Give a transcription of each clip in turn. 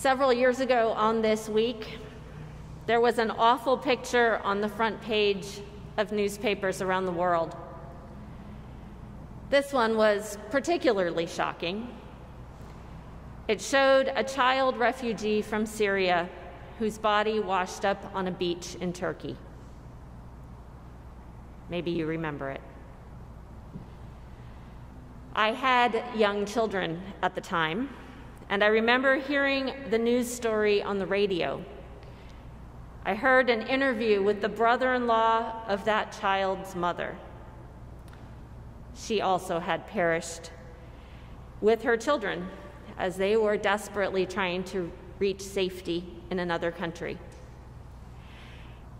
Several years ago on this week, there was an awful picture on the front page of newspapers around the world. This one was particularly shocking. It showed a child refugee from Syria whose body washed up on a beach in Turkey. Maybe you remember it. I had young children at the time, and I remember hearing the news story on the radio. I heard an interview with the brother in law of that child's mother. She also had perished with her children as they were desperately trying to reach safety in another country.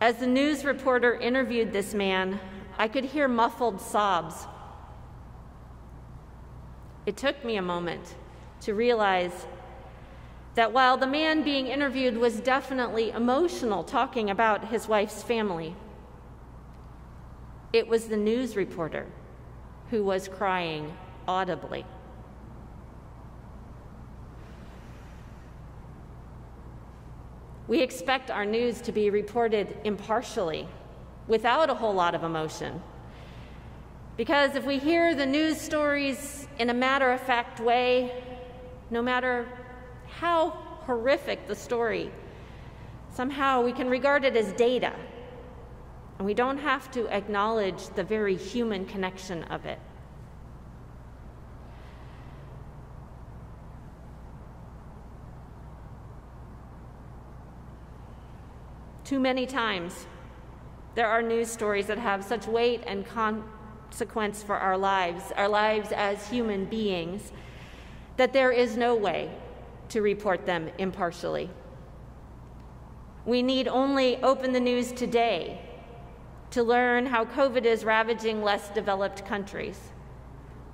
As the news reporter interviewed this man, I could hear muffled sobs it took me a moment to realize that while the man being interviewed was definitely emotional talking about his wife's family, it was the news reporter who was crying audibly. We expect our news to be reported impartially, without a whole lot of emotion. Because if we hear the news stories in a matter of fact way, no matter how horrific the story, somehow we can regard it as data. And we don't have to acknowledge the very human connection of it. Too many times, there are news stories that have such weight and consequence for our lives, our lives as human beings, that there is no way to report them impartially. We need only open the news today to learn how COVID is ravaging less developed countries,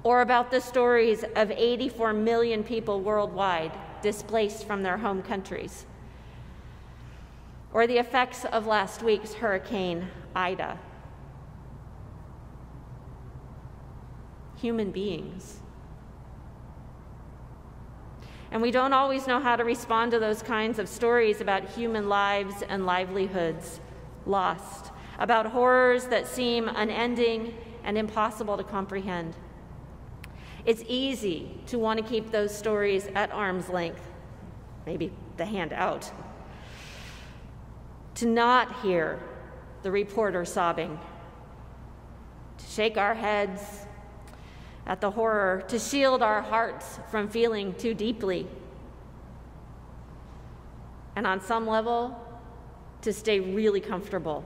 or about the stories of 84 million people worldwide displaced from their home countries, or the effects of last week's Hurricane Ida human beings. And we don't always know how to respond to those kinds of stories about human lives and livelihoods lost, about horrors that seem unending and impossible to comprehend. It's easy to want to keep those stories at arm's length, maybe the hand out, to not hear the reporter sobbing, to shake our heads at the horror, to shield our hearts from feeling too deeply. And on some level, to stay really comfortable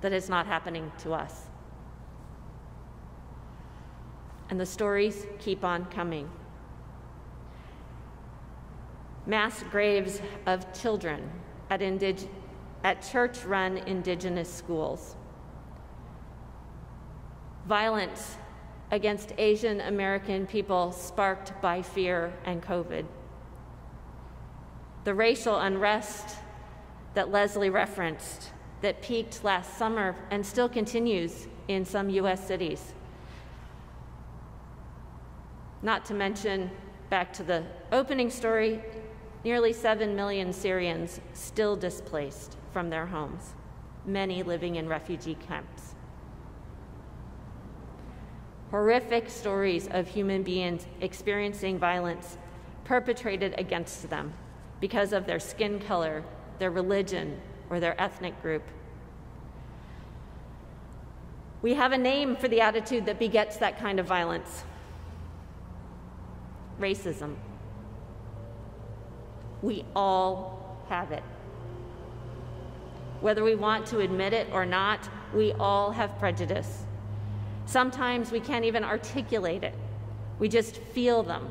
that it's not happening to us. And the stories keep on coming. Mass graves of children at, indig- at church run indigenous schools. Violence against Asian American people sparked by fear and COVID. The racial unrest that Leslie referenced that peaked last summer and still continues in some US cities. Not to mention, back to the opening story, nearly 7 million Syrians still displaced from their homes, many living in refugee camps horrific stories of human beings experiencing violence perpetrated against them because of their skin color, their religion, or their ethnic group. We have a name for the attitude that begets that kind of violence racism. We all have it. Whether we want to admit it or not, we all have prejudice. Sometimes we can't even articulate it, we just feel them.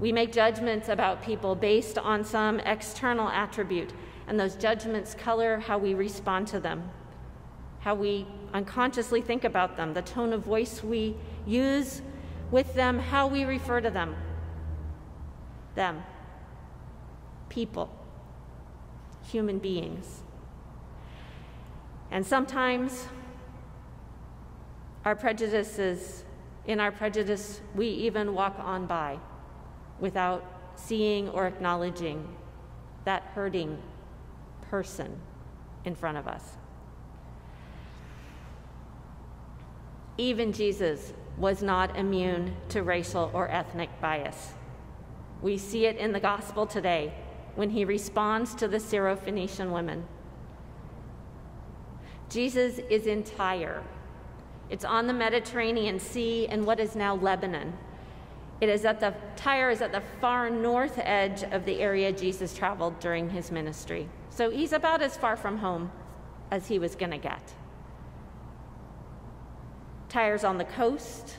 We make judgments about people based on some external attribute, and those judgments color how we respond to them, how we unconsciously think about them, the tone of voice we use with them, how we refer to them. Them. People. Human beings. And sometimes our prejudices, in our prejudice, we even walk on by without seeing or acknowledging that hurting person in front of us. Even Jesus was not immune to racial or ethnic bias. We see it in the gospel today when he responds to the Syrophoenician women. Jesus is in Tyre. It's on the Mediterranean Sea in what is now Lebanon. It is at the Tyre is at the far north edge of the area Jesus traveled during his ministry. So he's about as far from home as he was going to get. Tyre's on the coast.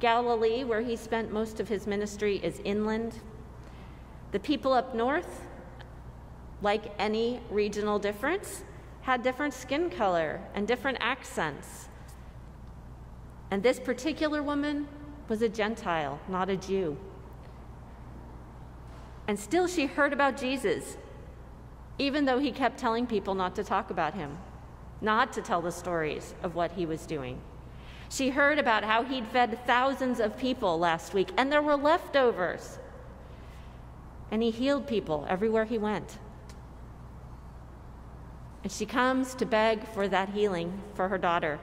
Galilee, where he spent most of his ministry, is inland. The people up north, like any regional difference, had different skin color and different accents. And this particular woman was a Gentile, not a Jew. And still she heard about Jesus, even though he kept telling people not to talk about him, not to tell the stories of what he was doing. She heard about how he'd fed thousands of people last week, and there were leftovers. And he healed people everywhere he went. And she comes to beg for that healing for her daughter.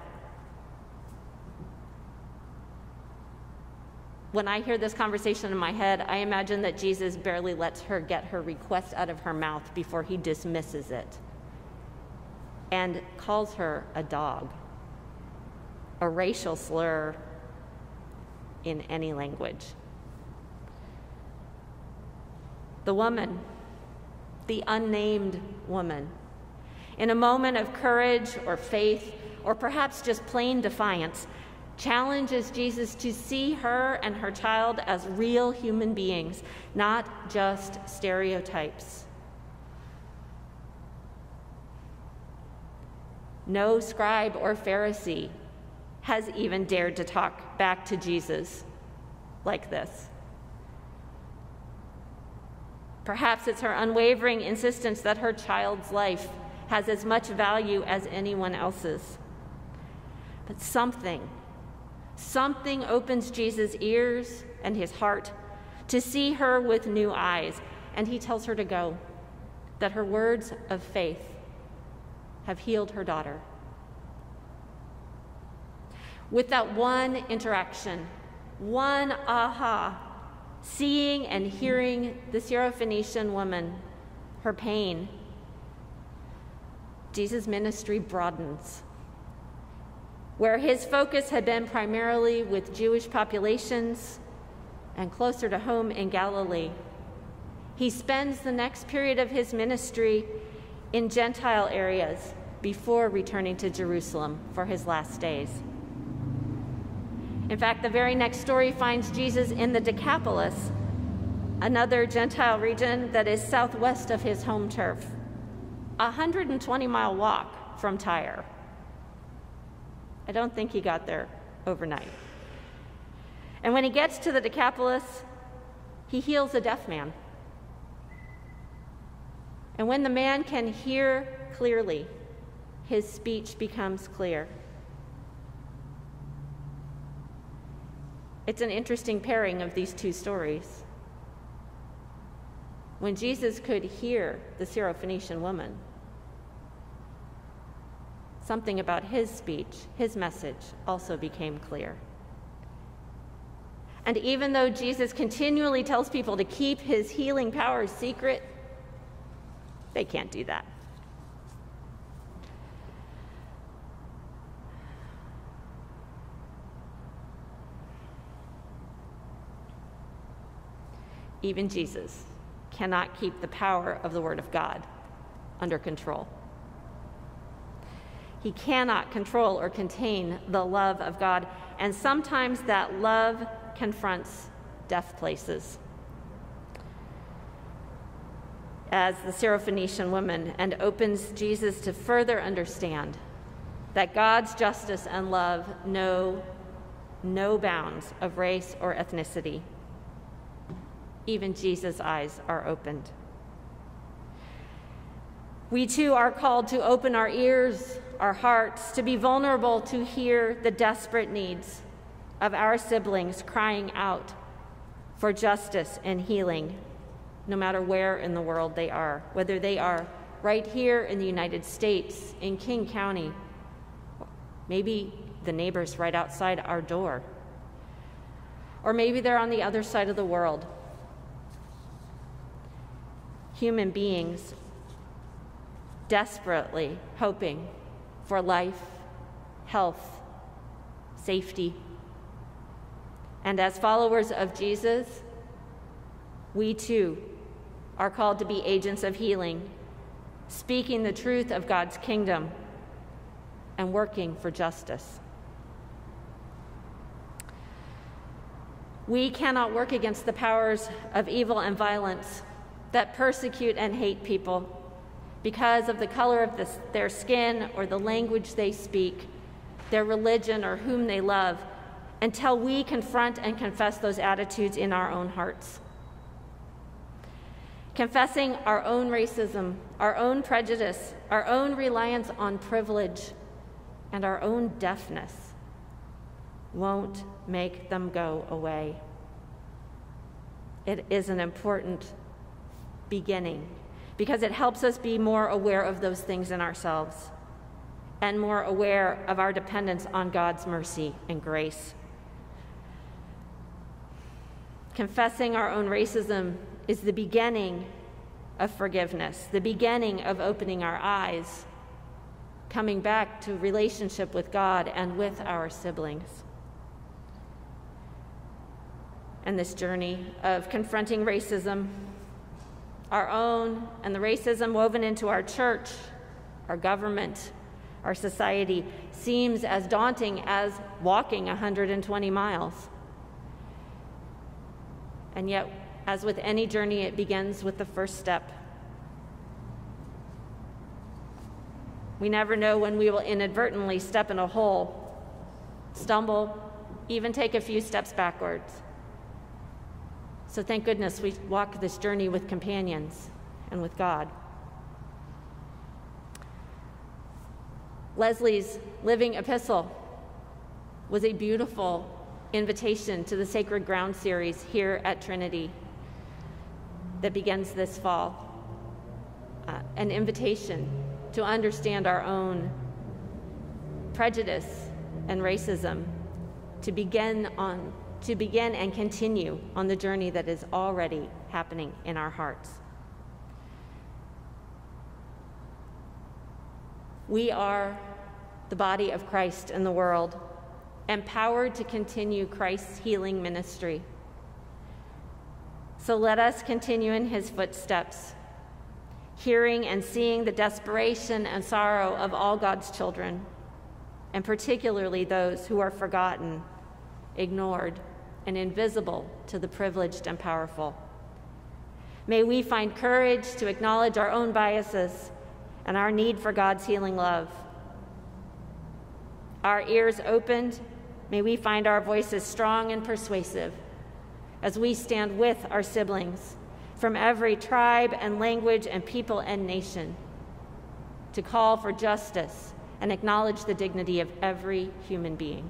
When I hear this conversation in my head, I imagine that Jesus barely lets her get her request out of her mouth before he dismisses it and calls her a dog, a racial slur in any language. The woman, the unnamed woman, in a moment of courage or faith, or perhaps just plain defiance, challenges Jesus to see her and her child as real human beings, not just stereotypes. No scribe or Pharisee has even dared to talk back to Jesus like this. Perhaps it's her unwavering insistence that her child's life has as much value as anyone else's. But something Something opens Jesus' ears and his heart to see her with new eyes, and he tells her to go, that her words of faith have healed her daughter. With that one interaction, one aha, seeing and hearing the Syrophoenician woman, her pain, Jesus' ministry broadens where his focus had been primarily with Jewish populations and closer to home in Galilee. He spends the next period of his ministry in Gentile areas before returning to Jerusalem for his last days. In fact, the very next story finds Jesus in the Decapolis, another Gentile region that is southwest of his home turf, a 120 mile walk from Tyre. I don't think he got there overnight. And when he gets to the Decapolis, he heals a deaf man. And when the man can hear clearly, his speech becomes clear. It's an interesting pairing of these two stories. When Jesus could hear the Syrophoenician woman, something about his speech, his message, also became clear. And even though Jesus continually tells people to keep his healing powers secret, they can't do that. Even Jesus cannot keep the power of the Word of God under control. He cannot control or contain the love of God. And sometimes that love confronts deaf places. As the Syrophoenician woman, and opens Jesus to further understand that God's justice and love know no bounds of race or ethnicity. Even Jesus' eyes are opened. We too are called to open our ears, our hearts, to be vulnerable to hear the desperate needs of our siblings crying out for justice and healing no matter where in the world they are, whether they are right here in the United States, in King County, maybe the neighbors right outside our door, or maybe they're on the other side of the world. Human beings desperately hoping for life, health, safety. And as followers of Jesus, we too are called to be agents of healing, speaking the truth of God's kingdom and working for justice. We cannot work against the powers of evil and violence that persecute and hate people because of the color of the, their skin or the language they speak, their religion or whom they love, until we confront and confess those attitudes in our own hearts. Confessing our own racism, our own prejudice, our own reliance on privilege, and our own deafness won't make them go away. It is an important beginning because it helps us be more aware of those things in ourselves and more aware of our dependence on God's mercy and grace. Confessing our own racism is the beginning of forgiveness, the beginning of opening our eyes, coming back to relationship with God and with our siblings. And this journey of confronting racism our own, and the racism woven into our church, our government, our society seems as daunting as walking 120 miles. And yet, as with any journey, it begins with the first step. We never know when we will inadvertently step in a hole, stumble, even take a few steps backwards. So thank goodness we walk this journey with companions and with God. Leslie's living epistle was a beautiful invitation to the Sacred Ground series here at Trinity that begins this fall. Uh, an invitation to understand our own prejudice and racism, to begin on to begin and continue on the journey that is already happening in our hearts. We are the body of Christ in the world, empowered to continue Christ's healing ministry. So let us continue in his footsteps, hearing and seeing the desperation and sorrow of all God's children, and particularly those who are forgotten, ignored, and invisible to the privileged and powerful. May we find courage to acknowledge our own biases and our need for God's healing love. Our ears opened, may we find our voices strong and persuasive as we stand with our siblings from every tribe and language and people and nation to call for justice and acknowledge the dignity of every human being.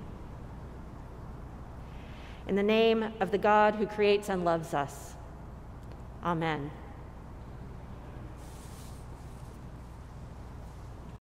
In the name of the God who creates and loves us. Amen.